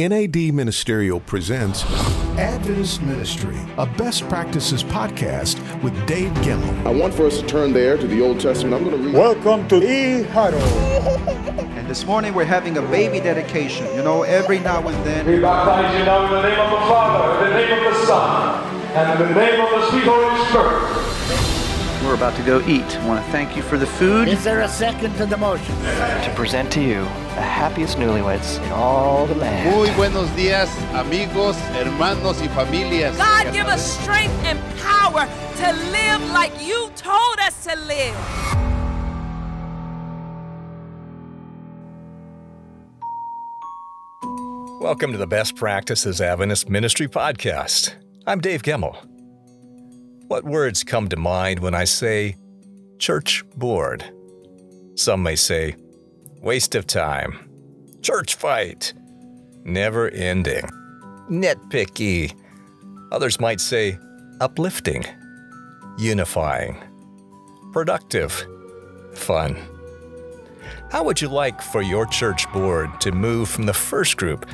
NAD Ministerial presents Adventist Ministry, a best practices podcast with Dave Gemmell. I want for us to turn there to the Old Testament. I'm going to read. Welcome to E Huddle. And this morning we're having a baby dedication. You know, every now and then. We baptize you now in the name of the Father, in the name of the Son, and in the name of the sweet Holy Spirit. We're about to go eat. I want to thank you for the food. Is there a second to the motion? to present to you the happiest newlyweds in all the land. Muy buenos días, amigos, hermanos y familias. God, give us strength and power to live like you told us to live. Welcome to the Best Practices Adventist Ministry Podcast. I'm Dave Gemmell. What words come to mind when I say church board? Some may say waste of time, church fight, never ending, nitpicky. Others might say uplifting, unifying, productive, fun. How would you like for your church board to move from the first group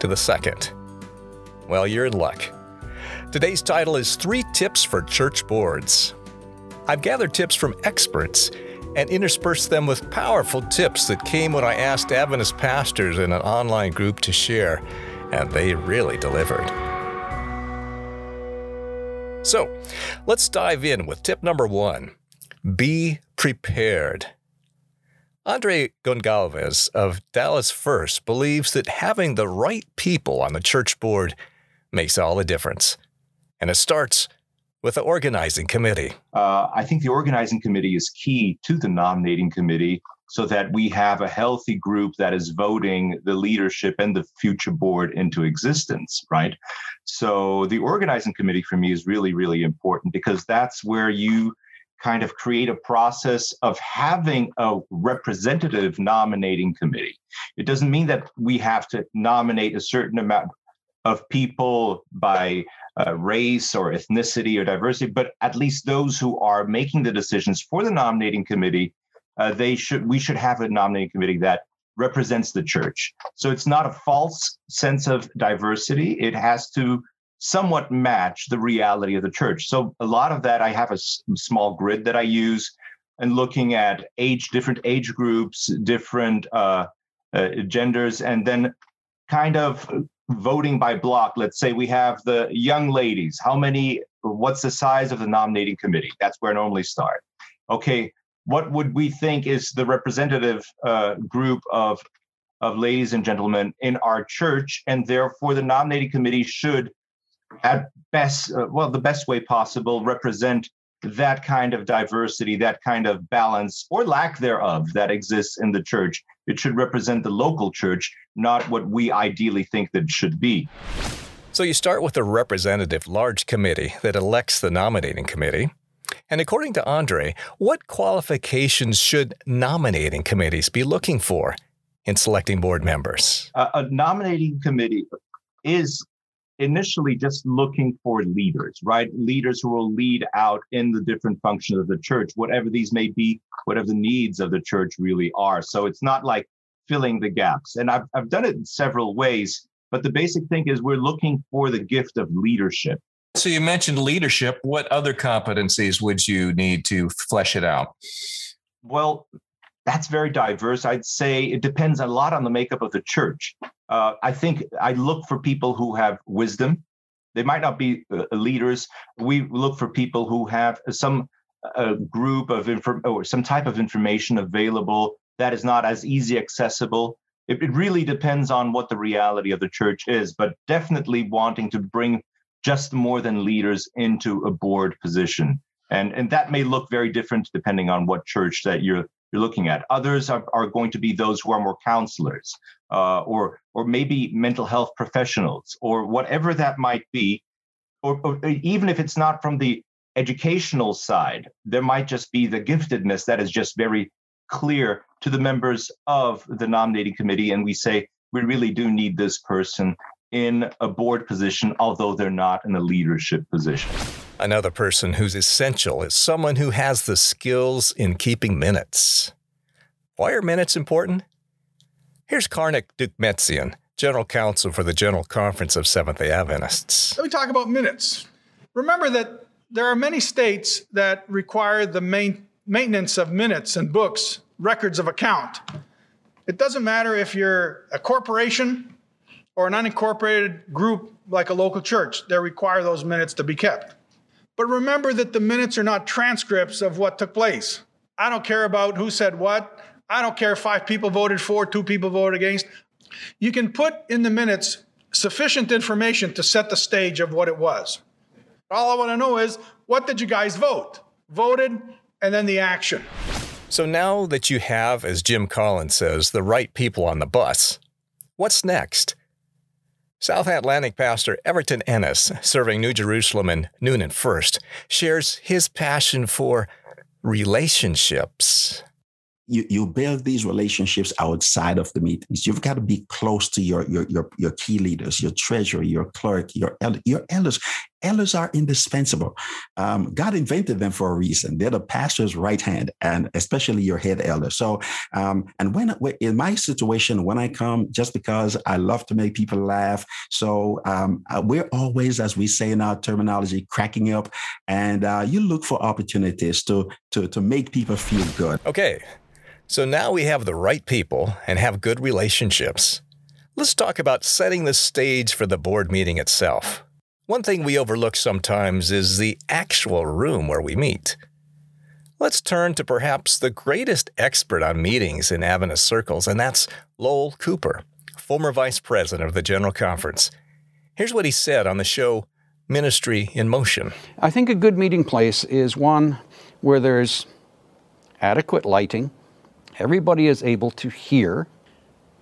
to the second? Well, you're in luck. Today's title is Three Tips for Church Boards. I've gathered tips from experts and interspersed them with powerful tips that came when I asked Adventist pastors in an online group to share, and they really delivered. So, let's dive in with tip number one be prepared. Andre Gonçalves of Dallas First believes that having the right people on the church board makes all the difference. And it starts with the organizing committee. Uh, I think the organizing committee is key to the nominating committee so that we have a healthy group that is voting the leadership and the future board into existence, right? So the organizing committee for me is really, really important because that's where you kind of create a process of having a representative nominating committee. It doesn't mean that we have to nominate a certain amount of people by uh, race or ethnicity or diversity, but at least those who are making the decisions for the nominating committee, uh, they should we should have a nominating committee that represents the church. So it's not a false sense of diversity. It has to somewhat match the reality of the church. So a lot of that I have a s- small grid that I use and looking at age, different age groups, different uh, uh, genders, and then kind of voting by block. Let's say we have the young ladies. How many? What's the size of the nominating committee? That's where I normally start. Okay, what would we think is the representative uh, group of of ladies and gentlemen in our church, and therefore the nominating committee should, at best, uh, well, the best way possible, represent that kind of diversity, that kind of balance or lack thereof that exists in the church. It should represent the local church, not what we ideally think that it should be. So you start with a representative large committee that elects the nominating committee. And according to Andre, what qualifications should nominating committees be looking for in selecting board members? A, a nominating committee is initially just looking for leaders, right? Leaders who will lead out in the different functions of the church, whatever these may be, whatever the needs of the church really are. So it's not like filling the gaps. And I've, I've done it in several ways, but the basic thing is we're looking for the gift of leadership. So you mentioned leadership. What other competencies would you need to flesh it out? Well, that's very diverse. I'd say it depends a lot on the makeup of the church. Uh, I think I look for people who have wisdom. They might not be uh, leaders. We look for people who have some uh, group of inform or some type of information available that is not as easy accessible. It, it really depends on what the reality of the church is, but definitely wanting to bring just more than leaders into a board position. And, and that may look very different depending on what church that you're you're looking at. Others are, are going to be those who are more counselors, uh, or or maybe mental health professionals, or whatever that might be. Or, or even if it's not from the educational side, there might just be the giftedness that is just very clear to the members of the nominating committee, and we say we really do need this person in a board position, although they're not in a leadership position. Another person who's essential is someone who has the skills in keeping minutes. Why are minutes important? Here's Karnik Doukmetzian, General Counsel for the General Conference of Seventh day Adventists. Let me talk about minutes. Remember that there are many states that require the main, maintenance of minutes and books, records of account. It doesn't matter if you're a corporation or an unincorporated group like a local church, they require those minutes to be kept. But remember that the minutes are not transcripts of what took place. I don't care about who said what. I don't care if five people voted for, two people voted against. You can put in the minutes sufficient information to set the stage of what it was. All I want to know is what did you guys vote? Voted, and then the action. So now that you have, as Jim Collins says, the right people on the bus, what's next? South Atlantic pastor Everton Ennis, serving New Jerusalem and Newnan First, shares his passion for relationships you, you build these relationships outside of the meetings. You've got to be close to your your your, your key leaders, your treasurer, your clerk, your your elders. Elders are indispensable. Um, God invented them for a reason. They're the pastor's right hand, and especially your head elder. So, um, and when in my situation, when I come, just because I love to make people laugh, so um, uh, we're always, as we say in our terminology, cracking up, and uh, you look for opportunities to to to make people feel good. Okay, so now we have the right people and have good relationships. Let's talk about setting the stage for the board meeting itself. One thing we overlook sometimes is the actual room where we meet. Let's turn to perhaps the greatest expert on meetings in Adventist circles, and that's Lowell Cooper, former vice president of the General Conference. Here's what he said on the show Ministry in Motion. I think a good meeting place is one where there's adequate lighting, Everybody is able to hear.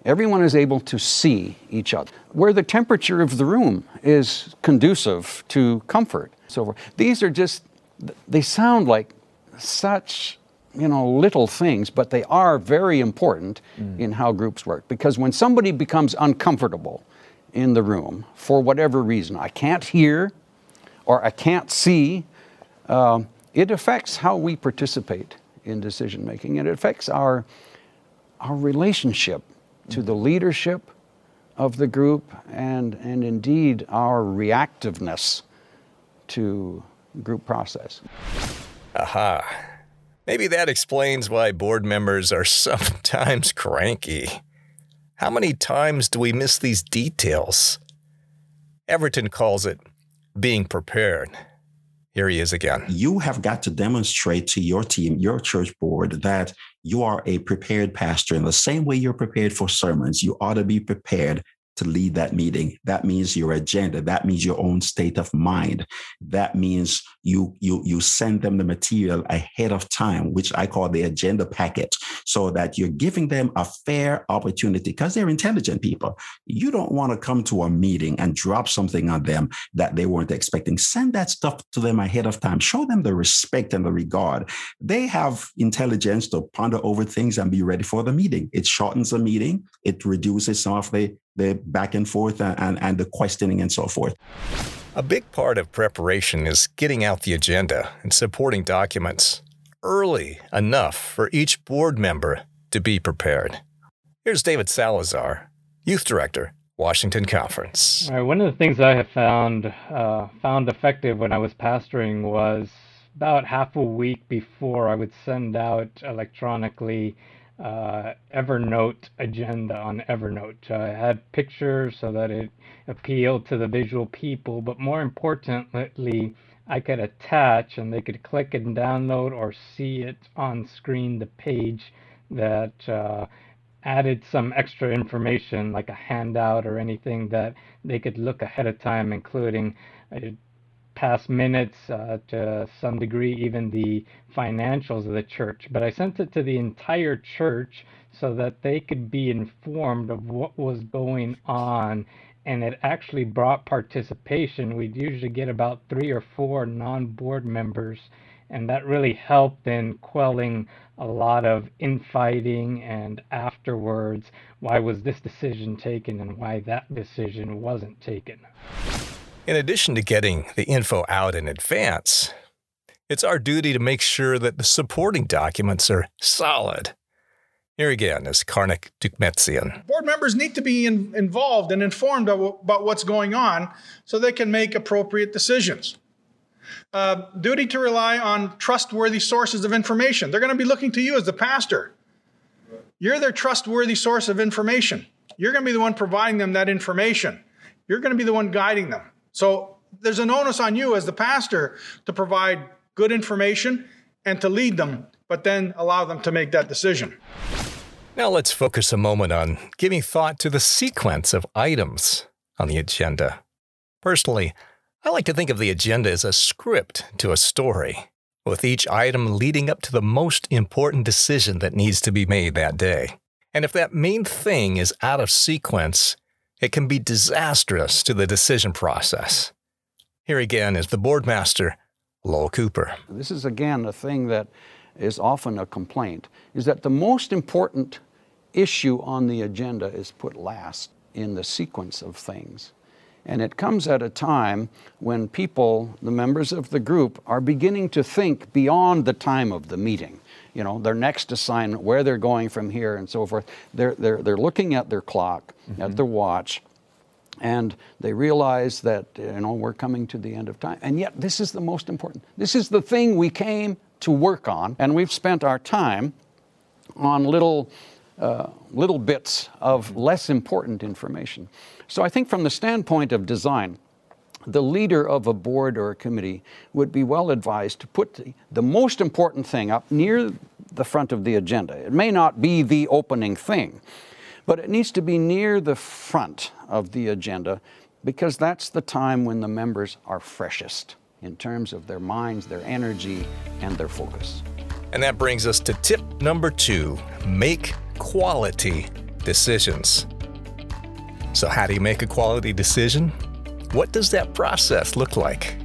Everyone is able to see each other. Where the temperature of the room is conducive to comfort. So these are just, they sound like such you know little things but they are very important mm. in how groups work because when somebody becomes uncomfortable in the room for whatever reason i can't hear or i can't see uh, it affects how we participate in decision making. And it affects our, our relationship to the leadership of the group and, and indeed our reactiveness to group process. Aha. Maybe that explains why board members are sometimes cranky. How many times do we miss these details? Everton calls it being prepared. Here he is again. You have got to demonstrate to your team, your church board, that you are a prepared pastor. In the same way you're prepared for sermons, you ought to be prepared to lead that meeting. That means your agenda. That means your own state of mind. That means you you you send them the material ahead of time, which I call the agenda packet, so that you're giving them a fair opportunity because they're intelligent people. You don't want to come to a meeting and drop something on them that they weren't expecting. Send that stuff to them ahead of time. Show them the respect and the regard. They have intelligence to ponder over things and be ready for the meeting. It shortens the meeting. It reduces some of the the back and forth and, and, and the questioning and so forth. A big part of preparation is getting out the agenda and supporting documents early enough for each board member to be prepared. Here's David Salazar, Youth Director, Washington Conference. Right, one of the things I have found uh, found effective when I was pastoring was about half a week before I would send out electronically uh, Evernote agenda on Evernote. I had pictures so that it appealed to the visual people, but more importantly, I could attach and they could click and download or see it on screen the page that uh, added some extra information like a handout or anything that they could look ahead of time, including uh, past minutes, uh, to some degree, even the financials of the church. But I sent it to the entire church so that they could be informed of what was going on. And it actually brought participation. We'd usually get about three or four non board members. And that really helped in quelling a lot of infighting and afterwards, why was this decision taken and why that decision wasn't taken. In addition to getting the info out in advance, it's our duty to make sure that the supporting documents are solid. Here again is Karnik Doukmetzian. Board members need to be in, involved and informed about what's going on so they can make appropriate decisions. Uh, duty to rely on trustworthy sources of information. They're going to be looking to you as the pastor. You're their trustworthy source of information. You're going to be the one providing them that information. You're going to be the one guiding them. So there's an onus on you as the pastor to provide good information and to lead them, but then allow them to make that decision. Now let's focus a moment on giving thought to the sequence of items on the agenda. Personally, I like to think of the agenda as a script to a story, with each item leading up to the most important decision that needs to be made that day. And if that main thing is out of sequence, it can be disastrous to the decision process. Here again is the boardmaster, Lowell Cooper. This is again a thing that is often a complaint, is that the most important issue on the agenda is put last in the sequence of things. And it comes at a time when people, the members of the group, are beginning to think beyond the time of the meeting. You know, their next assignment, where they're going from here and so forth. They're, they're, they're looking at their clock, mm-hmm. at their watch, and they realize that, you know, we're coming to the end of time. And yet, this is the most important. This is the thing we came to work on, and we've spent our time on little, uh, little bits of less important information. So I think from the standpoint of design, the leader of a board or a committee would be well advised to put the, most important thing up near the front of the agenda. It may not be the opening thing, but it needs to be near the front of the agenda because that's the time when the members are freshest in terms of their minds, their energy, and their focus. And that brings us to tip number two make quality decisions. So, how do you make a quality decision? What does that process look like?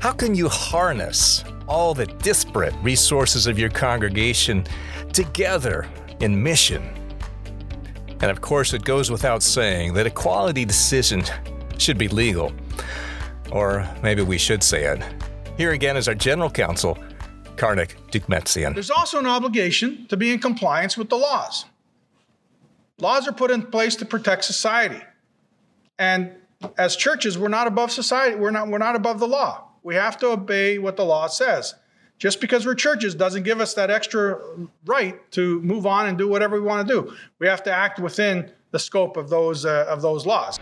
How can you harness all the disparate resources of your congregation together in mission? And of course, it goes without saying that a quality decision should be legal. Or maybe we should say it. Here again is our general counsel, Karnik Doukmetzian. There's also an obligation to be in compliance with the laws. Laws are put in place to protect society. And as churches, we're not above society. We're not, we're not above the law. We have to obey what the law says. Just because we're churches doesn't give us that extra right to move on and do whatever we want to do. We have to act within the scope of those, uh, of those laws.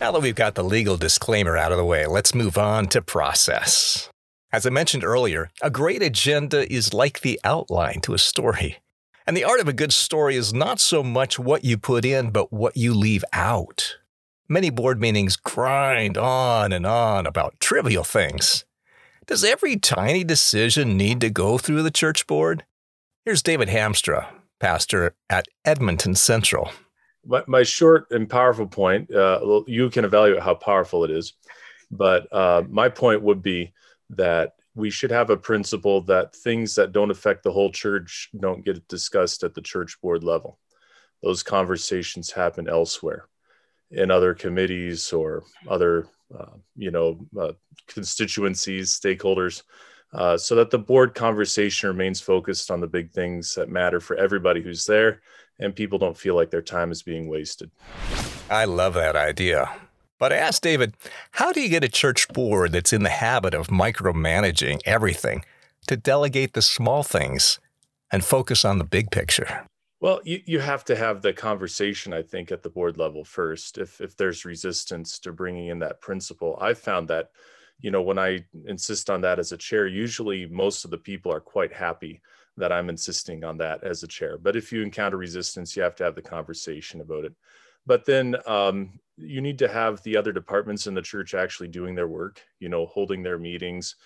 Now that we've got the legal disclaimer out of the way, let's move on to process. As I mentioned earlier, a great agenda is like the outline to a story. And the art of a good story is not so much what you put in, but what you leave out. Many board meetings grind on and on about trivial things. Does every tiny decision need to go through the church board? Here's David Hamstra, pastor at Edmonton Central. My, my short and powerful point, uh, you can evaluate how powerful it is, but uh, my point would be that we should have a principle that things that don't affect the whole church don't get discussed at the church board level. Those conversations happen elsewhere in other committees or other, uh, you know, uh, constituencies, stakeholders, uh, so that the board conversation remains focused on the big things that matter for everybody who's there and people don't feel like their time is being wasted. I love that idea. But I asked David, how do you get a church board that's in the habit of micromanaging everything to delegate the small things and focus on the big picture? Well, you, you have to have the conversation, I think, at the board level first. If if there's resistance to bringing in that principle, I've found that, you know, when I insist on that as a chair, usually most of the people are quite happy that I'm insisting on that as a chair. But if you encounter resistance, you have to have the conversation about it. But then um, you need to have the other departments in the church actually doing their work, you know, holding their meetings,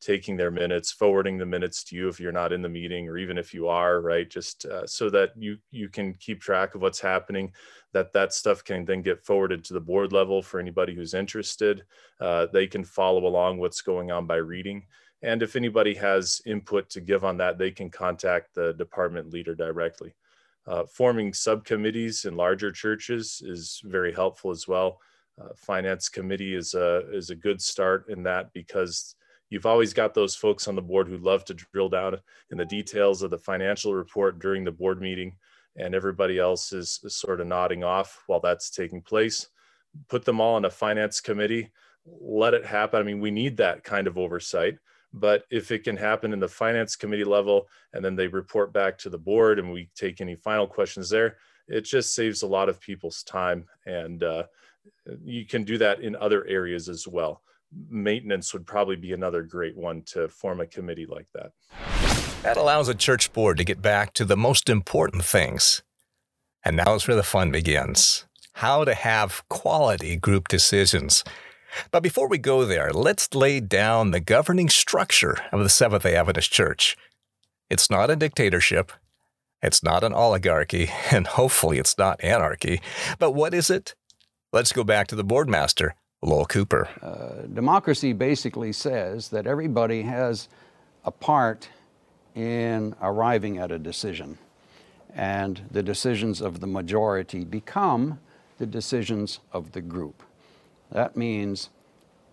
taking their minutes, forwarding the minutes to you if you're not in the meeting, or even if you are, right? Just uh, so that you you can keep track of what's happening. That that stuff can then get forwarded to the board level for anybody who's interested. Uh, they can follow along what's going on by reading. And if anybody has input to give on that, they can contact the department leader directly. Uh, forming subcommittees in larger churches is very helpful as well. Uh, finance committee is a is a good start in that because you've always got those folks on the board who love to drill down in the details of the financial report during the board meeting. and everybody else is, sort of nodding off while that's taking place. Put them all in a finance committee, let it happen. I mean, we need that kind of oversight. But if it can happen in the finance committee level and then they report back to the board and we take any final questions there, it just saves a lot of people's time. And uh, you can do that in other areas as well. Maintenance would probably be another great one to form a committee like that. That allows a church board to get back to the most important things. And now is where the fun begins how to have quality group decisions. But before we go there, let's lay down the governing structure of the Seventh day Adventist Church. It's not a dictatorship, it's not an oligarchy, and hopefully it's not anarchy. But what is it? Let's go back to the boardmaster, Lowell Cooper. Uh, democracy basically says that everybody has a part in arriving at a decision. And the decisions of the majority become the decisions of the group. That means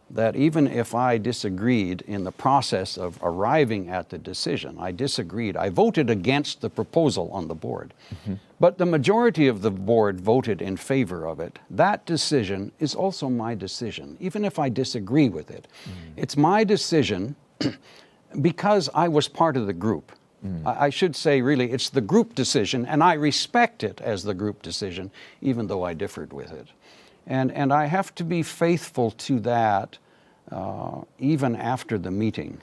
that even if I disagreed in the process of arriving at the decision, I disagreed, I voted against the proposal on the board, mm-hmm. But the majority of the board voted in favor of it, that decision is also my decision, even if I disagree with it. Mm. It's my decision because I was part of the group. Mm. I, I should say, really, it's the group decision, and I respect it as the group decision, even though I differed with it. And, and I have to be faithful to that uh, even after the meeting.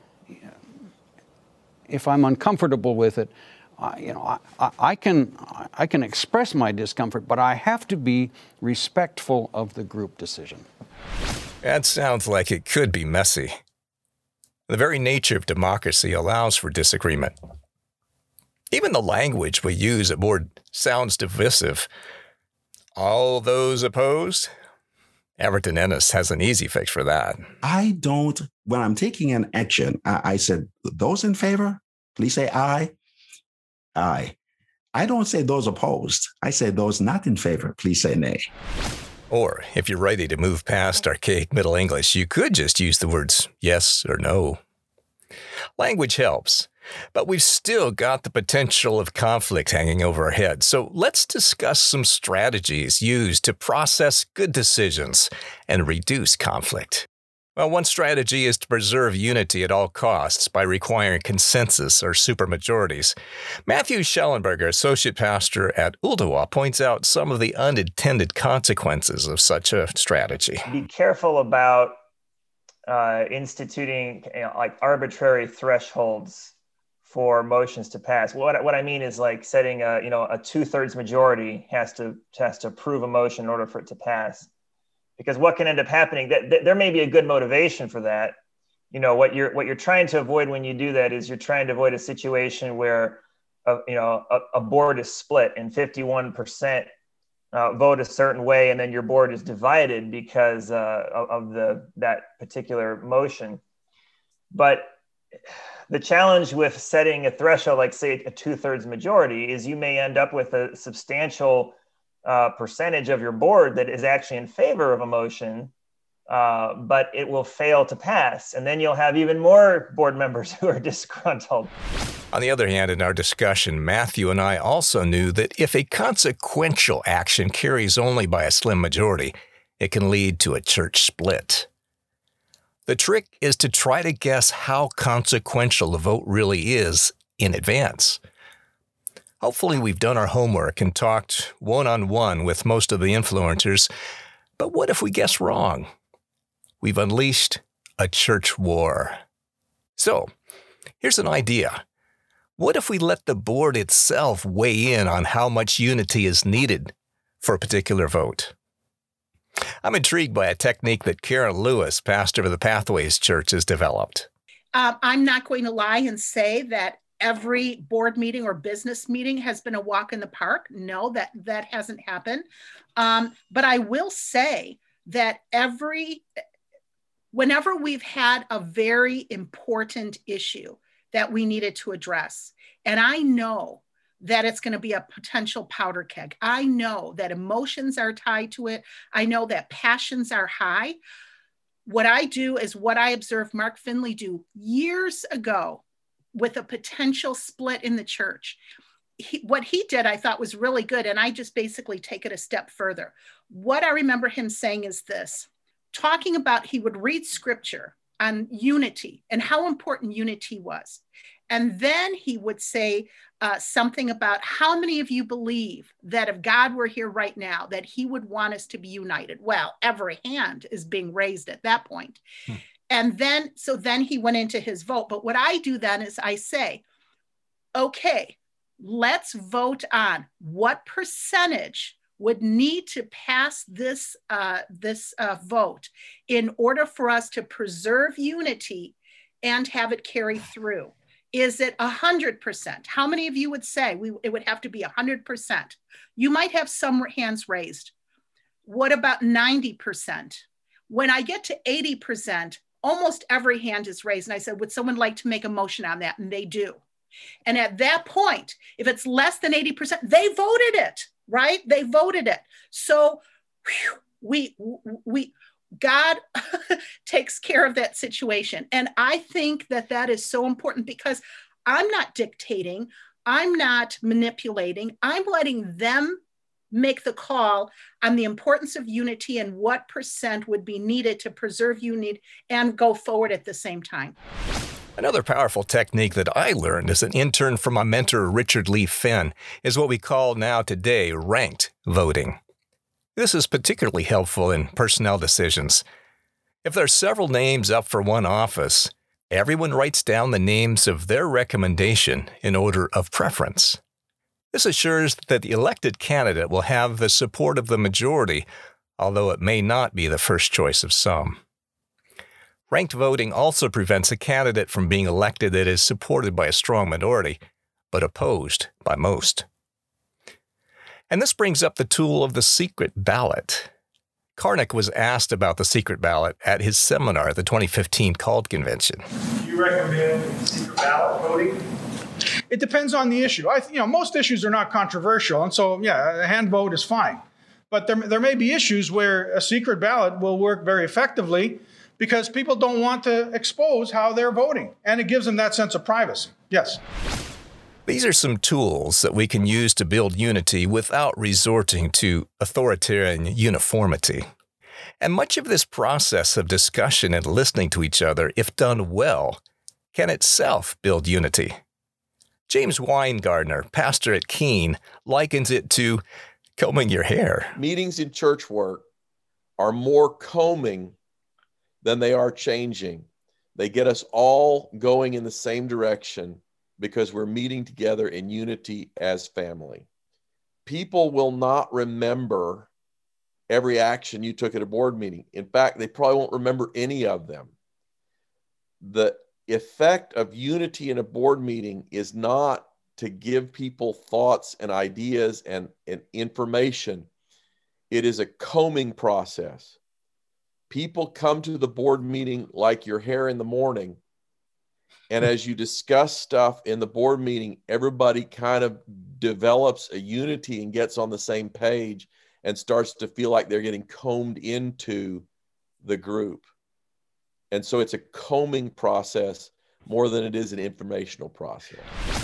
If I'm uncomfortable with it, I, you know, I, I, can, I can express my discomfort, but I have to be respectful of the group decision. That sounds like it could be messy. The very nature of democracy allows for disagreement. Even the language we use at board sounds divisive. All those opposed? Everton Ennis has an easy fix for that. I don't, when I'm taking an action, I, I said, those in favor, please say aye. Aye. I don't say those opposed. I say those not in favor, please say nay. Or if you're ready to move past archaic Middle English, you could just use the words yes or no. Language helps. But we've still got the potential of conflict hanging over our heads. So let's discuss some strategies used to process good decisions and reduce conflict. Well, one strategy is to preserve unity at all costs by requiring consensus or supermajorities. Matthew Schellenberger, associate pastor at Ooltewah, points out some of the unintended consequences of such a strategy. Be careful about uh, instituting you know, like arbitrary thresholds for motions to pass. What, what I mean is like setting a you know a two thirds majority has to has to approve a motion in order for it to pass. Because what can end up happening that, that there may be a good motivation for that. You know what you're what you're trying to avoid when you do that is you're trying to avoid a situation where a, you know a, a board is split and 51 percent uh, vote a certain way and then your board is divided because uh, of the that particular motion. But the challenge with setting a threshold like say a two-thirds majority is you may end up with a substantial uh, percentage of your board that is actually in favor of a motion uh, but it will fail to pass. And then you'll have even more board members who are disgruntled. On the other hand in our discussion matthew and i also knew that if a consequential action carries only by a slim majority it can lead to a church split. The trick is to try to guess how consequential the vote really is in advance. Hopefully, we've done our homework and talked one on one with most of the influencers, but what if we guess wrong? We've unleashed a church war. So, here's an idea. What if we let the board itself weigh in on how much unity is needed for a particular vote? I'm intrigued by a technique that Karen Lewis, pastor of the Pathways Church, has developed. Um, I'm not going to lie and say that every board meeting or business meeting has been a walk in the park. No, that that hasn't happened. Um, but I will say that every whenever we've had a very important issue that we needed to address, and I know that it's going to be a potential powder keg. I know that emotions are tied to it. I know that passions are high. What I do is what I observed Mark Finley do years ago with a potential split in the church. he, what he did, I thought was really good. And I just basically take it a step further. What I remember him saying is this talking about he would read scripture on unity and how important unity was. And then he would say uh, something about how many of you believe that if God were here right now, that he would want us to be united. Well, every hand is being raised at that point. Hmm. And then, so then he went into his vote. But what I do then is I say, okay, let's vote on what percentage would need to pass this, uh, this uh, vote in order for us to preserve unity and have it carry through. Is it 100%? How many of you would say we, it would have to be 100%? You might have some hands raised. What about 90%? When I get to 80%, almost every hand is raised. And I said, Would someone like to make a motion on that? And they do. And at that point, if it's less than 80%, they voted it, right? They voted it. So whew, we, we, God takes care of that situation. And I think that that is so important because I'm not dictating, I'm not manipulating, I'm letting them make the call on the importance of unity and what percent would be needed to preserve unity and go forward at the same time. Another powerful technique that I learned as an intern from my mentor Richard Lee Finn is what we call now today ranked voting. This is particularly helpful in personnel decisions. If there are several names up for one office, everyone writes down the names of their recommendation in order of preference. This assures that the elected candidate will have the support of the majority, although it may not be the first choice of some. Ranked voting also prevents a candidate from being elected that is supported by a strong minority, but opposed by most. And this brings up the tool of the secret ballot. Karnik was asked about the secret ballot at his seminar at the 2015 CALLED convention. Do you recommend secret ballot voting? It depends on the issue. I, you know, most issues are not controversial, and so yeah, a hand vote is fine. But there, there may be issues where a secret ballot will work very effectively because people don't want to expose how they're voting, and it gives them that sense of privacy. Yes. These are some tools that we can use to build unity without resorting to authoritarian uniformity. And much of this process of discussion and listening to each other, if done well, can itself build unity. James Weingartner, pastor at Keene, likens it to combing your hair. Meetings in church work are more combing than they are changing. They get us all going in the same direction because we're meeting together in unity as family. People will not remember every action you took at a board meeting. In fact, they probably won't remember any of them. The effect of unity in a board meeting is not to give people thoughts and ideas and, and information. It is a combing process. People come to the board meeting like your hair in the morning and as you discuss stuff in the board meeting, everybody kind of develops a unity and gets on the same page and starts to feel like they're getting combed into the group. And so it's a combing process more than it is an informational process.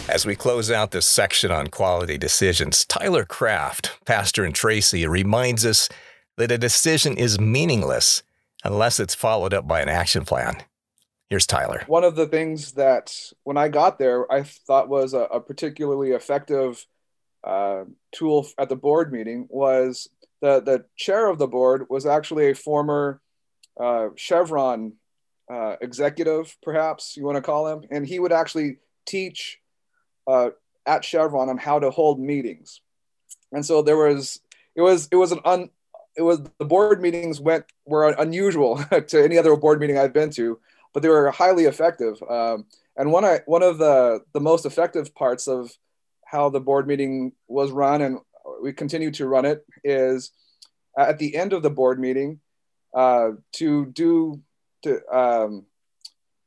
As we close out this section on quality decisions, Tyler Craft, pastor in Tracy, reminds us that a decision is meaningless unless it's followed up by an action plan. Here's Tyler. One of the things that when I got there, I thought was a, a particularly effective uh, tool at the board meeting was the, the chair of the board was actually a former uh, Chevron uh, executive, perhaps you want to call him. And he would actually teach uh, at Chevron on how to hold meetings. And so there was, it was, it was an un, it was the board meetings went were unusual to any other board meeting I've been to but they were highly effective. Um, and one I, one of the the most effective parts of how the board meeting was run, and we continue to run it, is at the end of the board meeting uh, to do to um,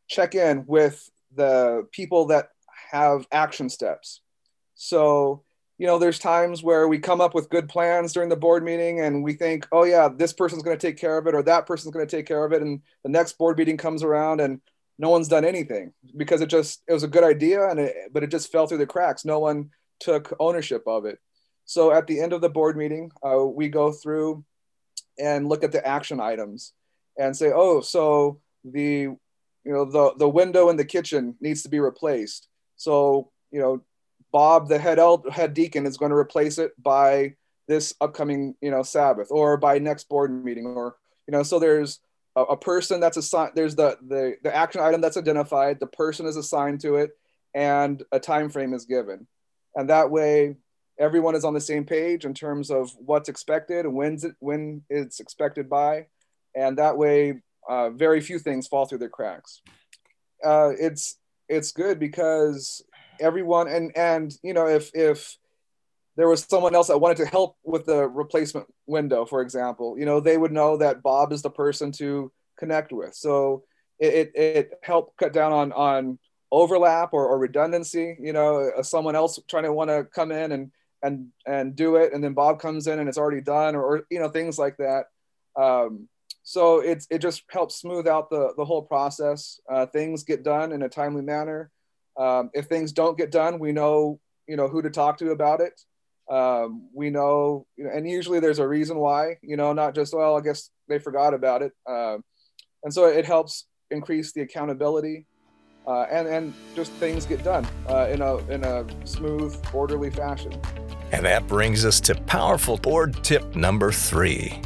check in with the people that have action steps. So you know, there's times where we come up with good plans during the board meeting and we think, oh, yeah, this person's going to take care of it or that person's going to take care of it. And the next board meeting comes around and no one's done anything because it just, it was a good idea and it, but it just fell through the cracks. No one took ownership of it. So at the end of the board meeting, uh, we go through and look at the action items and say, oh, so the you know the the window in the kitchen needs to be replaced. So you know Bob, the head el- head deacon, is going to replace it by this upcoming you know Sabbath or by next board meeting or you know so there's a, a person that's assigned there's the, the the action item that's identified the person is assigned to it and a time frame is given and that way everyone is on the same page in terms of what's expected and when's it when it's expected by and that way uh, very few things fall through the cracks uh, it's it's good because everyone and and you know if if there was someone else that wanted to help with the replacement window, for example, you know, they would know that Bob is the person to connect with. So it, it, it helped cut down on, on overlap or, or redundancy, you know, uh, someone else trying to want to come in and, and, and do it. And then Bob comes in and it's already done or, or you know, things like that. Um, so it's, it just helps smooth out the, the whole process. Uh, things get done in a timely manner. Um, if things don't get done, we know, you know, who to talk to about it um, we know, and usually there's a reason why, you know, not just, well, I guess they forgot about it. Uh, and so it helps increase the accountability uh, and, and just things get done uh, in, a, in a smooth, orderly fashion. And that brings us to powerful board tip number three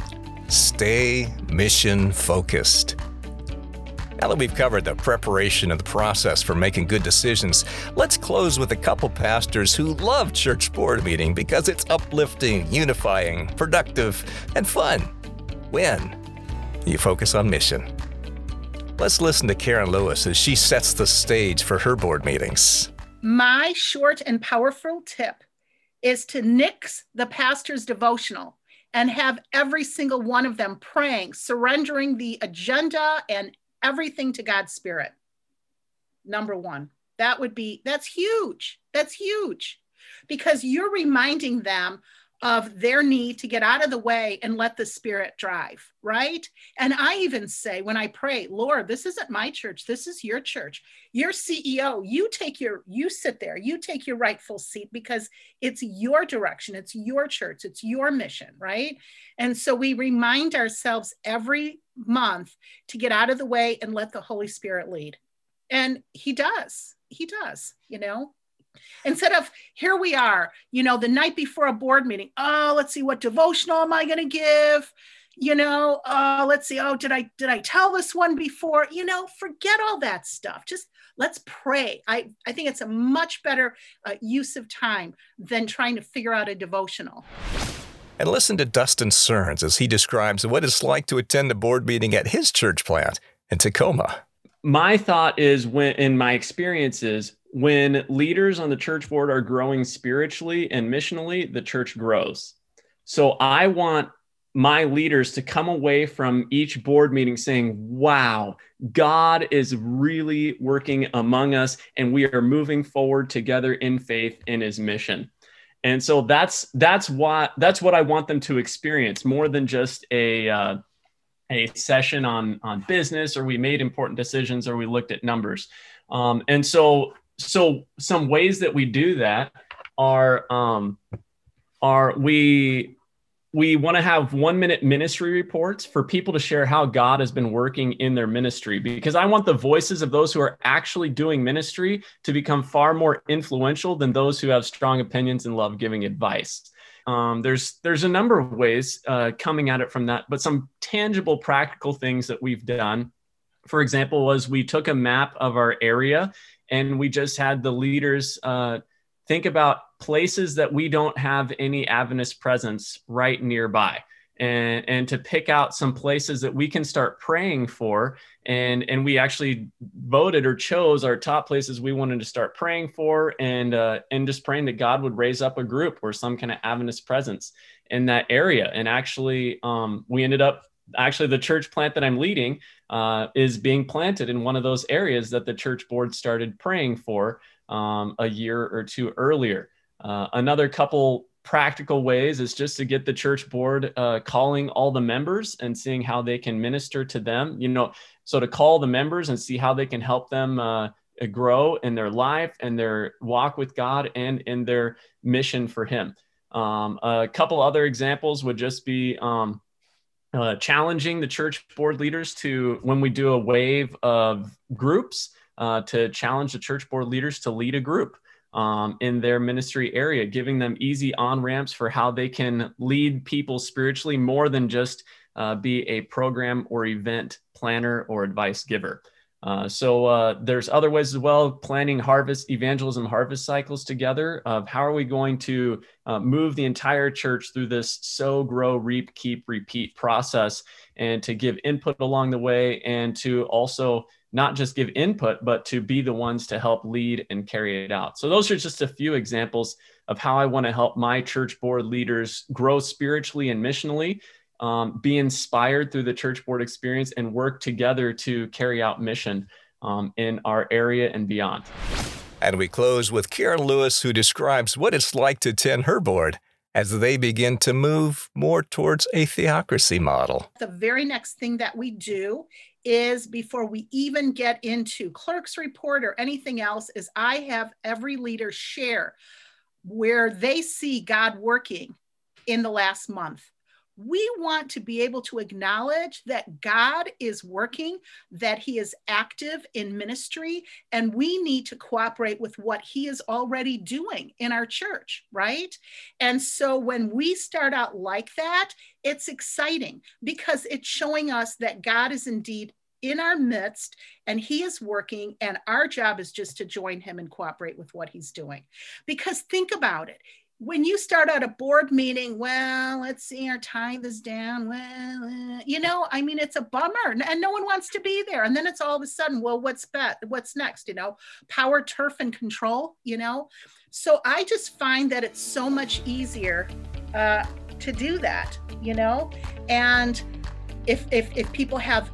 stay mission focused. Now that we've covered the preparation and the process for making good decisions, let's close with a couple pastors who love church board meeting because it's uplifting, unifying, productive, and fun. When you focus on mission. Let's listen to Karen Lewis as she sets the stage for her board meetings. My short and powerful tip is to nix the pastor's devotional and have every single one of them praying, surrendering the agenda and everything to God's spirit. Number one, that would be, that's huge. That's huge because you're reminding them of their need to get out of the way and let the spirit drive right and i even say when i pray lord this isn't my church this is your church your ceo you take your you sit there you take your rightful seat because it's your direction it's your church it's your mission right and so we remind ourselves every month to get out of the way and let the Holy Spirit lead. And he does. He does, you know. Instead of here we are, you know, the night before a board meeting, oh, let's see what devotional am I going to give? You know, oh, let's see, oh, did I did I tell this one before? You know, forget all that stuff. Just let's pray. I I think it's a much better uh, use of time than trying to figure out a devotional. And listen to Dustin Serns as he describes what it's like to attend a board meeting at his church plant in Tacoma. My thought is when, in my experiences, when leaders on the church board are growing spiritually and missionally, the church grows. So I want my leaders to come away from each board meeting saying, wow, God is really working among us and we are moving forward together in faith in his mission and so that's that's what that's what I want them to experience more than just a uh, a session on on business or we made important decisions or we looked at numbers. Um, and so so some ways that we do that are um, are we we want to have one minute ministry reports for people to share how God has been working in their ministry because I want the voices of those who are actually doing ministry to become far more influential than those who have strong opinions and love giving advice. Um, there's there's a number of ways uh, coming at it from that, but some tangible, practical things that we've done. For example, was we took a map of our area and we just had the leaders uh, think about places that we don't have any Adventist presence right nearby. And, and to pick out some places that we can start praying for. And, and we actually voted or chose our top places we wanted to start praying for and, uh, and just praying that God would raise up a group or some kind of Adventist presence in that area. And actually, um, we ended up actually the church plant that I'm leading uh, is being planted in one of those areas that the church board started praying for um, a year or two earlier. Uh, another couple practical ways is just to get the church board uh, calling all the members and seeing how they can minister to them. You know, so to call the members and see how they can help them uh, grow in their life and their walk with God and in their mission for Him. Um, a couple other examples would just be um, uh, challenging the church board leaders to, when we do a wave of groups, uh, to challenge the church board leaders to lead a group um, in their ministry area, giving them easy on ramps for how they can lead people spiritually more than just uh, be a program or event planner or advice giver. Uh, so uh, there's other ways as well planning harvest evangelism harvest cycles together of how are we going to uh, move the entire church through this sow grow reap keep repeat process and to give input along the way and to also not just give input but to be the ones to help lead and carry it out. So those are just a few examples of how i want to help my church board leaders grow spiritually and missionally um, be inspired through the church board experience and work together to carry out mission um, in our area and beyond. And we close with Karen Lewis, who describes what it's like to attend her board as they begin to move more towards a theocracy model. The very next thing that we do is before we even get into clerk's report or anything else is I have every leader share where they see God working in the last month we want to be able to acknowledge that God is working, that He is active in ministry, and we need to cooperate with what He is already doing in our church, right? And so when we start out like that, it's exciting because it's showing us that God is indeed in our midst and he is working and our job is just to join him and cooperate with what he's doing because think about it when you start out a board meeting, well, let's see, our tithe is down. Well, uh, you know, I mean, it's a bummer, and no one wants to be there. And then it's all of a sudden, well, what's bet? What's next? You know, power, turf, and control. You know, so I just find that it's so much easier uh, to do that. You know, and if if, if people have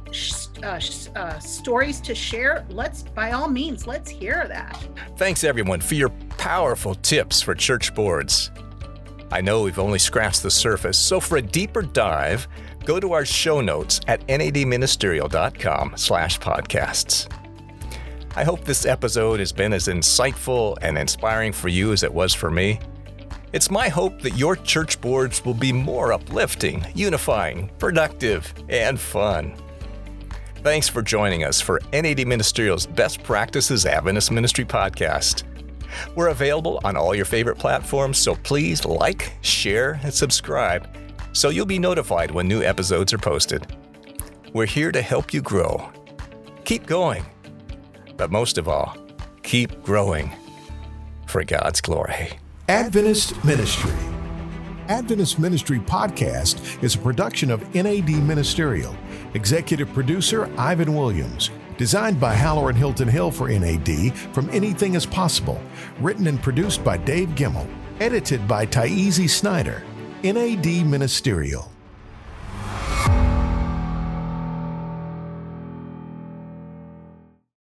uh, uh, stories to share, let's by all means let's hear that. Thanks everyone for your powerful tips for church boards. I know we've only scratched the surface, so for a deeper dive, go to our show notes at nadministerial.com slash podcasts. I hope this episode has been as insightful and inspiring for you as it was for me. It's my hope that your church boards will be more uplifting, unifying, productive, and fun. Thanks for joining us for NAD Ministerial's Best Practices Adventist Ministry podcast. We're available on all your favorite platforms, so please like, share, and subscribe so you'll be notified when new episodes are posted. We're here to help you grow. Keep going. But most of all, keep growing for God's glory. Adventist Ministry. Adventist Ministry Podcast is a production of NAD Ministerial. Executive producer Ivan Williams. Designed by Halloran Hilton Hill for NAD from Anything is Possible. Written and produced by Dave Gemmell. Edited by Taizi Snyder. NAD Ministerial.